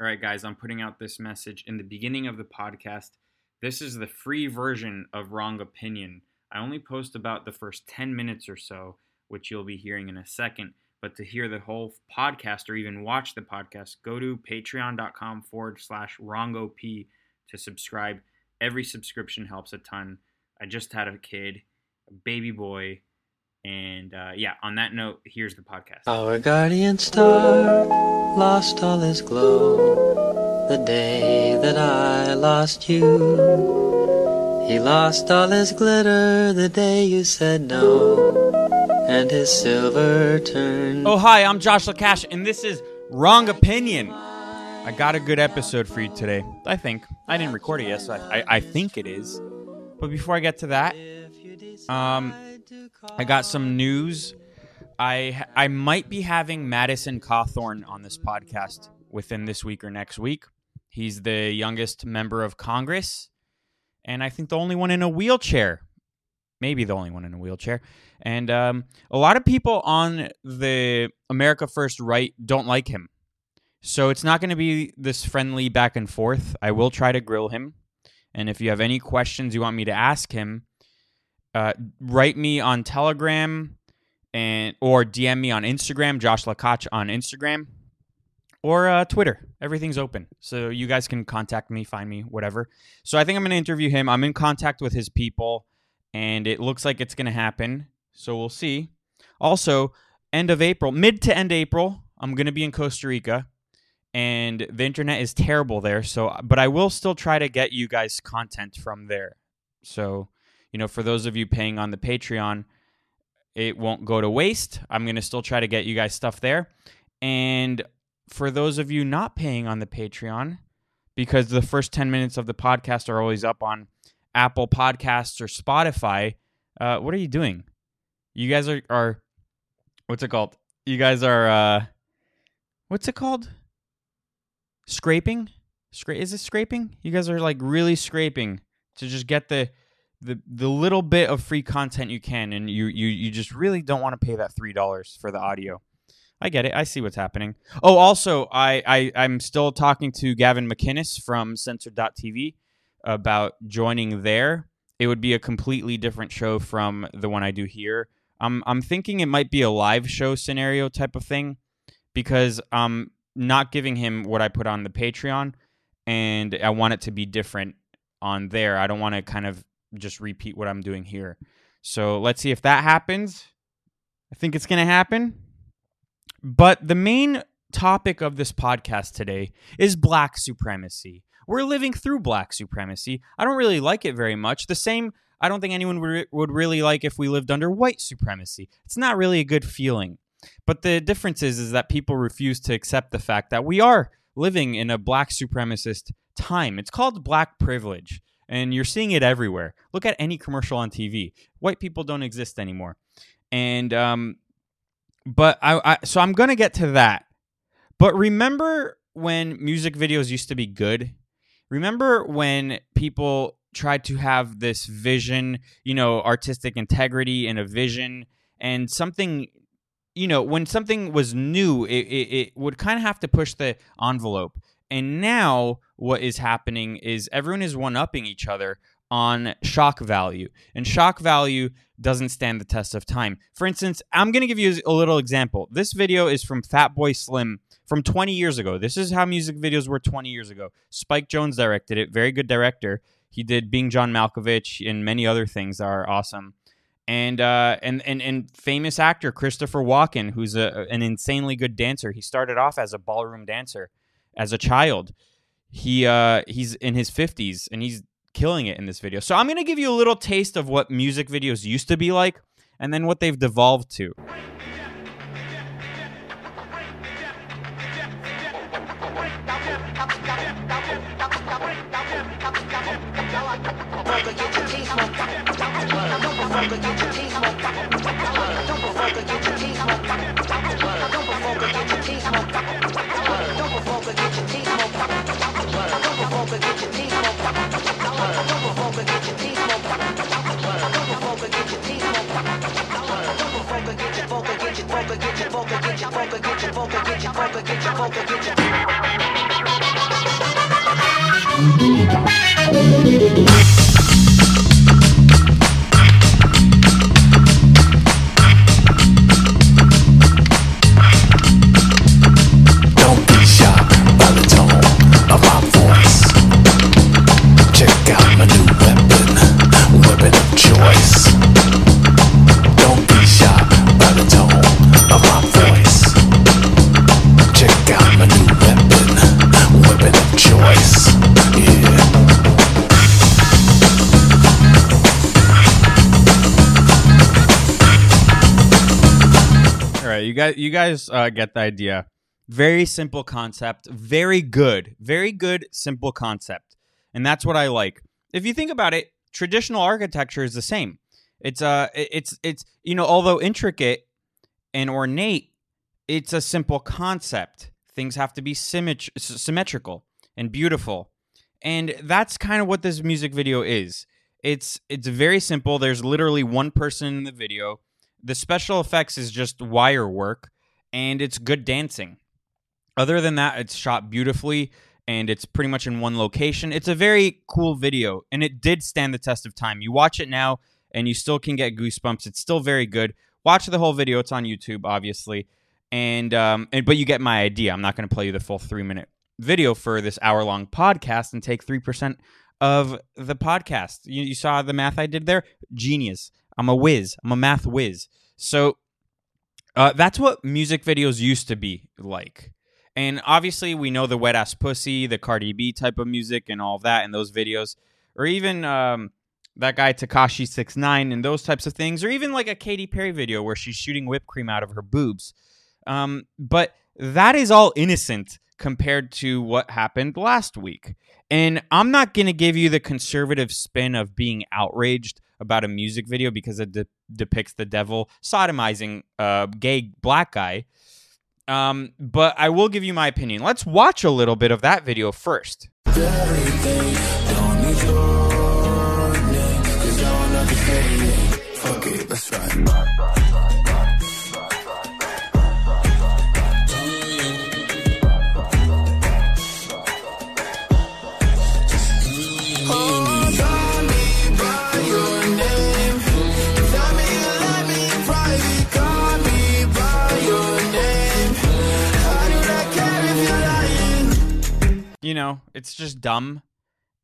All right, guys, I'm putting out this message in the beginning of the podcast. This is the free version of Wrong Opinion. I only post about the first 10 minutes or so, which you'll be hearing in a second. But to hear the whole podcast or even watch the podcast, go to patreon.com forward slash wrongop to subscribe. Every subscription helps a ton. I just had a kid, a baby boy. And uh, yeah, on that note, here's the podcast. Our guardian star lost all his glow the day that I lost you. He lost all his glitter the day you said no, and his silver turned. Oh, hi, I'm Josh Lekach, and this is Wrong Opinion. I got a good episode for you today. I think. I didn't record it yet, so I, I, I think it is. But before I get to that, um, I got some news. I I might be having Madison Cawthorn on this podcast within this week or next week. He's the youngest member of Congress, and I think the only one in a wheelchair. Maybe the only one in a wheelchair. And um, a lot of people on the America First right don't like him. So it's not going to be this friendly back and forth. I will try to grill him. And if you have any questions you want me to ask him, uh, write me on Telegram and or DM me on Instagram, Josh Lekach on Instagram, or uh, Twitter. Everything's open, so you guys can contact me, find me, whatever. So I think I'm to interview him. I'm in contact with his people, and it looks like it's to happen. So we'll see. Also, end of April, mid to end April, I'm to be in Costa Rica and the internet is terrible there. So, but I will still try to get you guys content from there. So, you know, for those of you paying on the Patreon, it won't go to waste. I'm going to still try to get you guys stuff there. And for those of you not paying on the Patreon, because the first 10 minutes of the podcast are always up on Apple Podcasts or Spotify, uh, what are you doing? You guys are, are what's it called? You guys are, uh, what's it called? Scraping? Scra- is it scraping? You guys are like really scraping to just get the the the little bit of free content you can and you you you just really don't want to pay that three dollars for the audio. I get it i see what's happening. Oh also i, I i'm still talking to gavin mcinnes from censored.tv about joining there. It would be a completely different show from the one i do here. I'm i'm thinking it might be a live show scenario type of thing because i'm not giving him what i put on the patreon and i want it to be different on there. I don't want to kind of just repeat what I'm doing here. So let's see if that happens. I think it's going to happen. But the main topic of this podcast today is black supremacy. We're living through black supremacy. I don't really like it very much. The same, I don't think anyone would, would really like if we lived under white supremacy. It's not really a good feeling. But the difference is, is that people refuse to accept the fact that we are living in a black supremacist time. It's called black privilege and you're seeing it everywhere. Look at any commercial on TV. White people don't exist anymore, and um, but I, I so I'm gonna get to that. But remember when music videos used to be good? Remember when people tried to have this vision, you know, artistic integrity and a vision and something you know, when something was new, it, it, it would kind of have to push the envelope. And now what is happening is everyone is one upping each other on shock value. And shock value doesn't stand the test of time. For instance, I'm going to give you a little example. This video is from Fatboy Slim from 20 years ago. This is how music videos were 20 years ago. Spike Jonze directed it, very good director. He did Being John Malkovich and many other things that are awesome. And uh, and and and famous actor Christopher Walken, who's a, an insanely good dancer. He started off as a ballroom dancer as a child. He uh, he's in his 50s and he's killing it in this video. So I'm going to give you a little taste of what music videos used to be like and then what they've devolved to. Get your you guys uh, get the idea. Very simple concept, very good, very good, simple concept, and that's what I like. If you think about it, traditional architecture is the same. It's uh, it's it's you know, although intricate and ornate, it's a simple concept. Things have to be symmet- symmetrical and beautiful, and that's kind of what this music video is. It's it's very simple. There's literally one person in the video the special effects is just wire work and it's good dancing. Other than that, it's shot beautifully and it's pretty much in one location. It's a very cool video and it did stand the test of time. You watch it now and you still can get goosebumps. It's still very good. Watch the whole video. It's on YouTube, obviously. And um and but you get my idea. I'm not going to play you the full 3 minute video for this hour long podcast and take 3% of the podcast. You, you saw the math I did there? Genius. I'm a whiz. I'm a math whiz. So uh, that's what music videos used to be like. And obviously, we know the wet ass pussy, the Cardi B type of music, and all of that in those videos, or even um, that guy Tekashi Six Nine and those types of things, or even like a Katy Perry video where she's shooting whipped cream out of her boobs. Um, but that is all innocent compared to what happened last week. And I'm not going to give you the conservative spin of being outraged about a music video because it de- depicts the devil sodomizing a gay black guy. Um, but I will give you my opinion. Let's watch a little bit of that video first. You know, it's just dumb.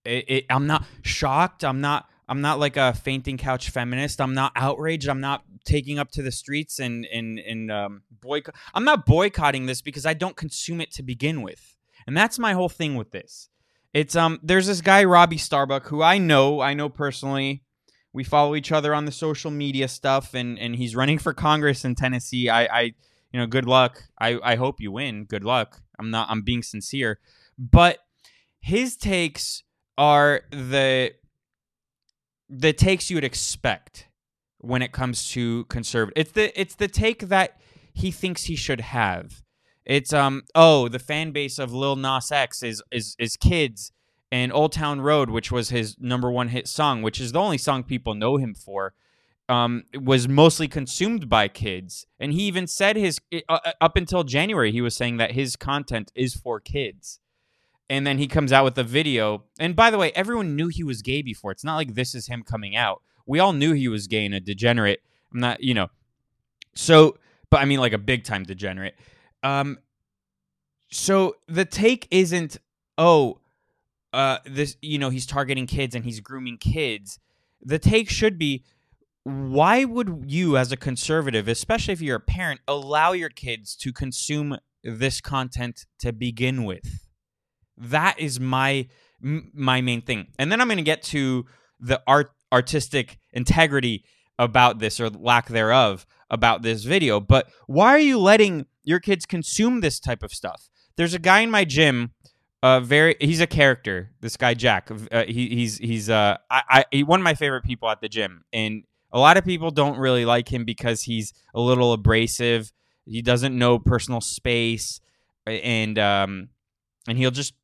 It, it, I'm not shocked. I'm not. I'm not like a fainting couch feminist. I'm not outraged. I'm not taking up to the streets and and and um, boycott. I'm not boycotting this because I don't consume it to begin with, and that's my whole thing with this. It's um. There's this guy Robbie Starbuck who I know. I know personally. We follow each other on the social media stuff, and and he's running for Congress in Tennessee. I I you know good luck. I I hope you win. Good luck. I'm not. I'm being sincere but his takes are the the takes you would expect when it comes to conservative. It's the it's the take that he thinks he should have. It's um oh the fan base of Lil Nas X is is is kids and Old Town Road, which was his number one hit song, which is the only song people know him for. Um, was mostly consumed by kids, and he even said his uh, up until January he was saying that his content is for kids and then he comes out with a video. And by the way, everyone knew he was gay before. It's not like this is him coming out. We all knew he was gay and a degenerate. I'm not, you know. So, but I mean like a big time degenerate. Um so the take isn't oh uh this you know, he's targeting kids and he's grooming kids. The take should be why would you as a conservative, especially if you're a parent, allow your kids to consume this content to begin with? That is my my main thing. And then i'm going to get to the art artistic integrity about this or lack thereof about this video. But why are you letting your kids consume this type of stuff? There's a guy in my gym uh very he's a character this guy jack. Uh, he, he's he's uh I, I one of my favorite people at the gym. And a lot of people don't really like him because he's a little abrasive. He doesn't know personal space. And um and he'll just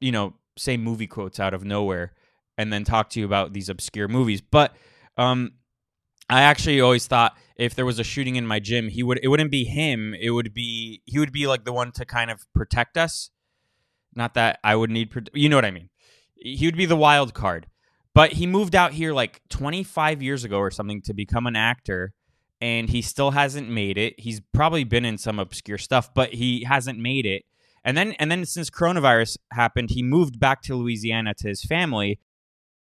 you know, say movie quotes out of nowhere and then talk to you about these obscure movies. But um, I actually always thought if there was a shooting in my gym, he would it wouldn't be him. It would be he would be like the one to kind of protect us. Not that I would need, you know what I mean. He would be the wild card. But he moved out here like 25 years ago or something to become an actor, and he still hasn't made it. He's probably been in some obscure stuff, but he hasn't made it. And then and then since coronavirus happened, he moved back to Louisiana to his family.